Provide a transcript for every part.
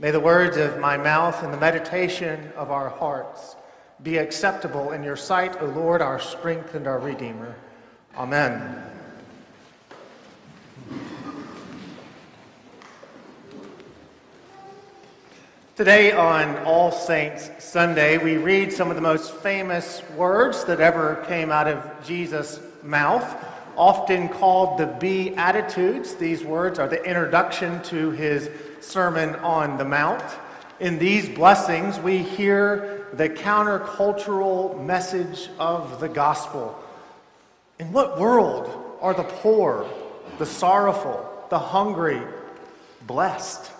May the words of my mouth and the meditation of our hearts be acceptable in your sight, O Lord, our strength and our Redeemer. Amen. Today, on All Saints Sunday, we read some of the most famous words that ever came out of Jesus' mouth, often called the Beatitudes. These words are the introduction to his Sermon on the Mount. In these blessings, we hear the countercultural message of the gospel. In what world are the poor, the sorrowful, the hungry blessed?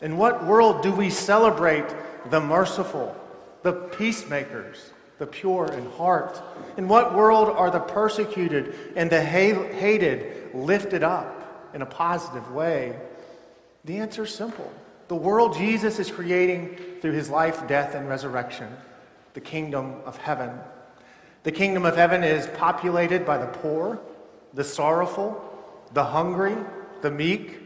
In what world do we celebrate the merciful, the peacemakers, the pure in heart? In what world are the persecuted and the hated lifted up in a positive way? The answer is simple. The world Jesus is creating through his life, death, and resurrection, the kingdom of heaven. The kingdom of heaven is populated by the poor, the sorrowful, the hungry, the meek,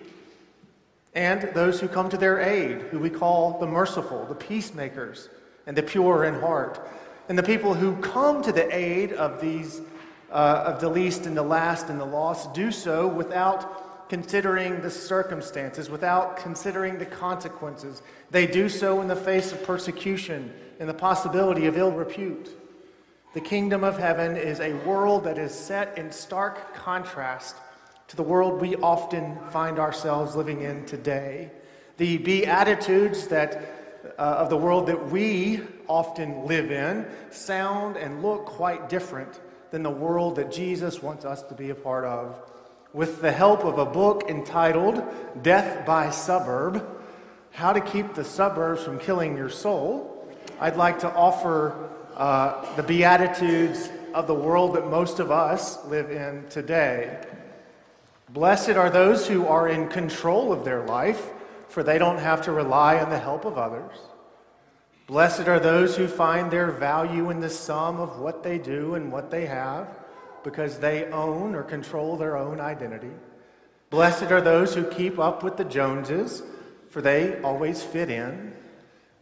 and those who come to their aid, who we call the merciful, the peacemakers, and the pure in heart. And the people who come to the aid of these, uh, of the least and the last and the lost, do so without considering the circumstances, without considering the consequences. They do so in the face of persecution and the possibility of ill repute. The kingdom of heaven is a world that is set in stark contrast to the world we often find ourselves living in today. The beatitudes that uh, of the world that we often live in sound and look quite different than the world that Jesus wants us to be a part of with the help of a book entitled Death by Suburb How to Keep the Suburbs from Killing Your Soul, I'd like to offer uh, the Beatitudes of the world that most of us live in today. Blessed are those who are in control of their life, for they don't have to rely on the help of others. Blessed are those who find their value in the sum of what they do and what they have because they own or control their own identity. Blessed are those who keep up with the Joneses, for they always fit in.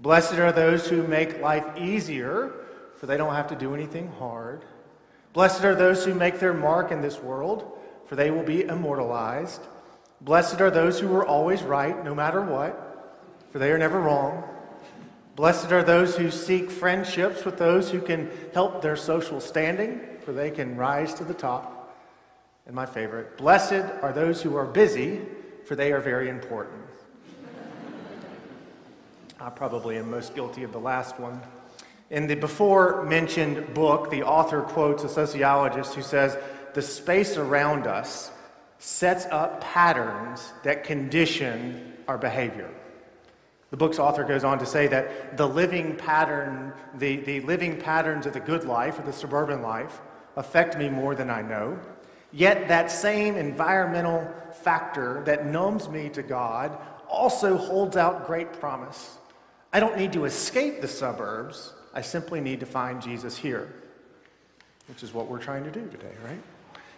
Blessed are those who make life easier, for they don't have to do anything hard. Blessed are those who make their mark in this world, for they will be immortalized. Blessed are those who are always right, no matter what, for they are never wrong. Blessed are those who seek friendships with those who can help their social standing for they can rise to the top. And my favorite, blessed are those who are busy, for they are very important. I probably am most guilty of the last one. In the before mentioned book, the author quotes a sociologist who says, The space around us sets up patterns that condition our behavior. The book's author goes on to say that the living pattern, the, the living patterns of the good life, or the suburban life, affect me more than I know. Yet that same environmental factor that numbs me to God also holds out great promise. I don't need to escape the suburbs, I simply need to find Jesus here, which is what we're trying to do today, right?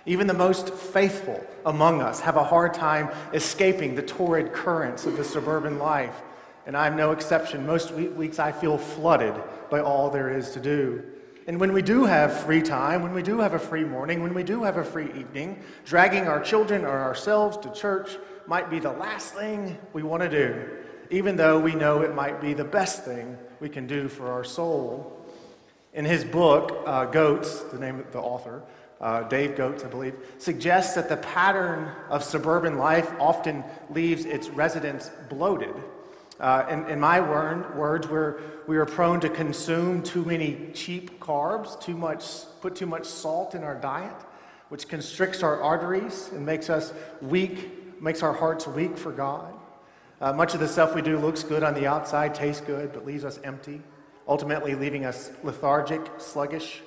Even the most faithful among us have a hard time escaping the torrid currents of the suburban life. And I'm no exception. Most weeks I feel flooded by all there is to do. And when we do have free time, when we do have a free morning, when we do have a free evening, dragging our children or ourselves to church might be the last thing we want to do, even though we know it might be the best thing we can do for our soul. In his book, uh, Goetz, the name of the author, uh, Dave Goetz, I believe, suggests that the pattern of suburban life often leaves its residents bloated uh, in, in, my word, words, we're, we are prone to consume too many cheap carbs, too much, put too much salt in our diet, which constricts our arteries and makes us weak, makes our hearts weak for God. Uh, much of the stuff we do looks good on the outside, tastes good, but leaves us empty, ultimately leaving us lethargic, sluggish.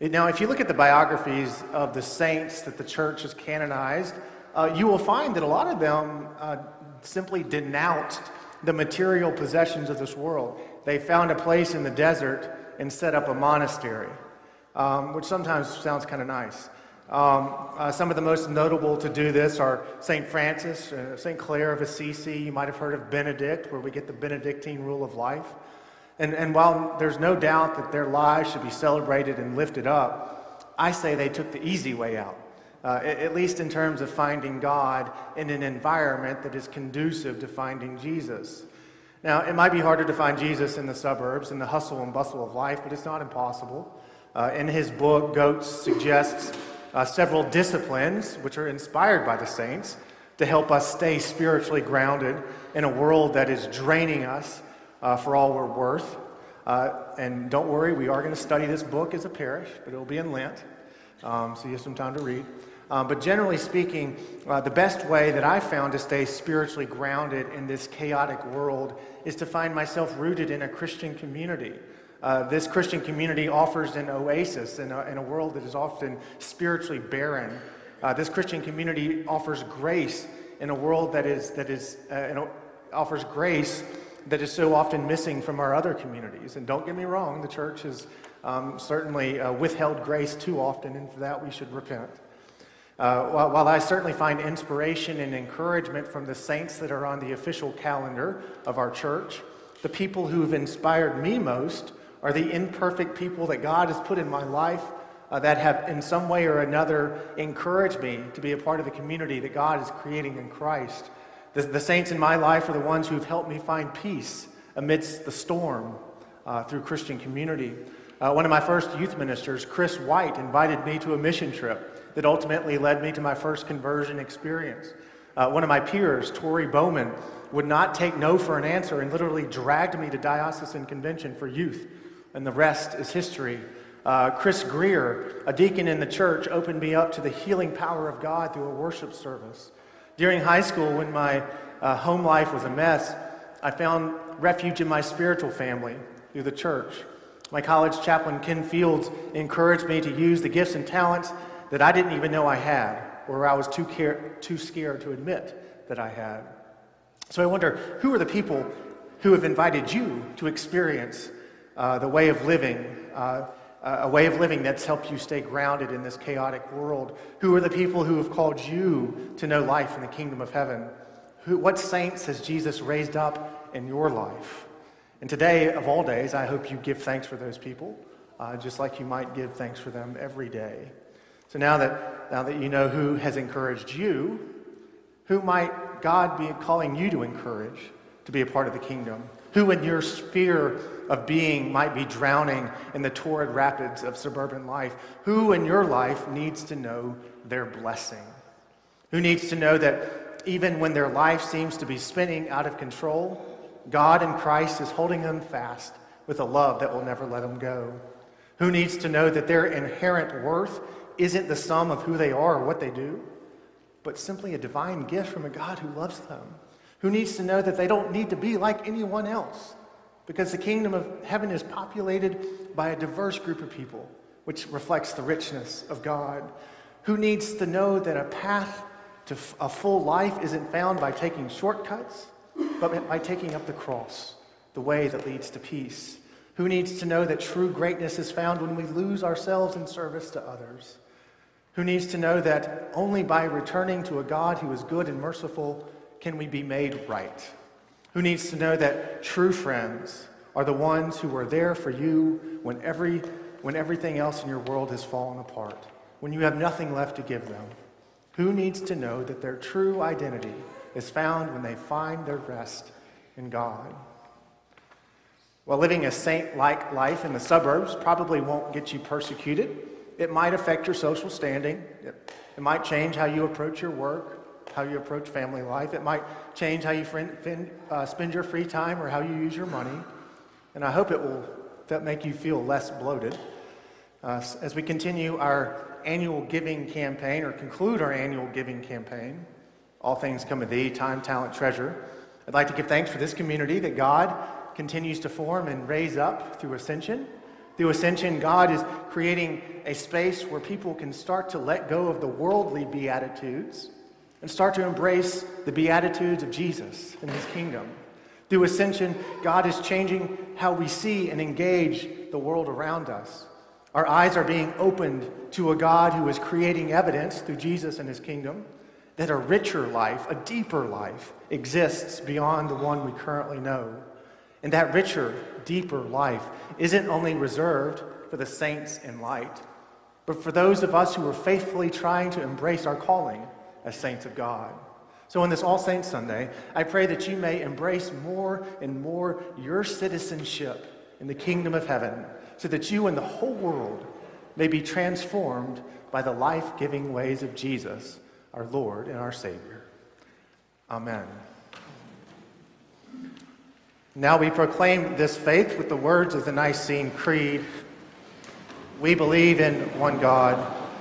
Now, if you look at the biographies of the saints that the church has canonized, uh, you will find that a lot of them uh, simply denounced the material possessions of this world. They found a place in the desert and set up a monastery, um, which sometimes sounds kind of nice. Um, uh, some of the most notable to do this are St. Francis, uh, St. Clare of Assisi. You might have heard of Benedict, where we get the Benedictine rule of life. And, and while there's no doubt that their lives should be celebrated and lifted up, I say they took the easy way out, uh, at least in terms of finding God in an environment that is conducive to finding Jesus. Now, it might be harder to find Jesus in the suburbs, in the hustle and bustle of life, but it's not impossible. Uh, in his book, Goetz suggests uh, several disciplines which are inspired by the saints to help us stay spiritually grounded in a world that is draining us uh, for all we're worth. Uh, and don't worry, we are going to study this book as a parish, but it'll be in Lent, um, so you have some time to read. Um, but generally speaking, uh, the best way that I found to stay spiritually grounded in this chaotic world is to find myself rooted in a Christian community. Uh, this Christian community offers an oasis in a, in a, world that is often spiritually barren. Uh, this Christian community offers grace in a world that is, that is uh, offers grace that is so often missing from our other communities. And don't get me wrong, the church has um, certainly uh, withheld grace too often, and for that we should repent. Uh, while, while, I certainly find inspiration and encouragement from the saints that are on the official calendar of our church, the people who have inspired me most are the imperfect people that God has put in my life uh, that have, in some way or another, encouraged me to be a part of the community that God is creating in Christ. The, the saints in my life are the ones who've helped me find peace amidst the storm uh, through Christian community. Uh, one of my first youth ministers, Chris White, invited me to a mission trip that ultimately led me to my first conversion experience. Uh, one of my peers, Tori Bowman, would not take no for an answer and literally dragged me to diocesan convention for youth and the rest is history. Uh, Chris Greer, a deacon in the church, opened me up to the healing power of God through a worship service. During high school, when my uh, home life was a mess, I found refuge in my spiritual family through the church. My college chaplain, Ken Fields, encouraged me to use the gifts and talents that I didn't even know I had, or I was too, care- too scared to admit that I had. So I wonder who are the people who have invited you to experience uh, the way of living, uh, a way of living that's helped you stay grounded in this chaotic world? Who are the people who have called you to know life in the kingdom of heaven? Who, what saints has Jesus raised up in your life? And today, of all days, I hope you give thanks for those people, uh, just like you might give thanks for them every day. So now that, now that you know who has encouraged you, who might God be calling you to encourage to be a part of the kingdom? Who in your sphere of being might be drowning in the torrid rapids of suburban life? Who in your life needs to know their blessing? Who needs to know that even when their life seems to be spinning out of control, God in Christ is holding them fast with a love that will never let them go? Who needs to know that their inherent worth isn't the sum of who they are or what they do, but simply a divine gift from a God who loves them? who needs to know that they don't need to be like anyone else because the kingdom of heaven is populated by a diverse group of people, which reflects the richness of God. Who needs to know that a path to a full life isn't found by taking shortcuts, but by taking up the cross, the way that leads to peace? Who needs to know that true greatness is found when we lose ourselves in service to others? Who needs to know that only by returning to a God who is good and merciful can we be made right? Who needs to know that true friends are the ones who are there for you when, every, when everything else in your world has fallen apart, when you have nothing left to give them? Who needs to know that their true identity is found when they find their rest in God? While living a saint like life in the suburbs probably won't get you persecuted, it might affect your social standing. It, it might change how you approach your work how you approach family life. It might change how you friend, uh, spend your free time or how you use your money. And I hope it will that make you feel less bloated. Uh, as we continue our annual giving campaign or conclude our annual giving campaign, All Things Come of Thee, Time, Talent, Treasure, I'd like to give thanks for this community that God continues to form and raise up through Ascension. Through Ascension, God is creating a space where people can start to let go of the worldly beatitudes and start to embrace the Beatitudes of Jesus and his kingdom. Through ascension, God is changing how we see and engage the world around us. Our eyes are being opened to a God who is creating evidence through Jesus and his kingdom that a richer life, a deeper life, exists beyond the one we currently know. And that richer, deeper life isn't only reserved for the saints in light, but for those of us who are faithfully trying to embrace our calling as saints of God. So, on this All Saints Sunday, I pray that you may embrace more and more your citizenship in the kingdom of heaven, so that you and the whole world may be transformed by the life giving ways of Jesus, our Lord and our Savior. Amen. Now we proclaim this faith with the words of the Nicene Creed. We believe in one God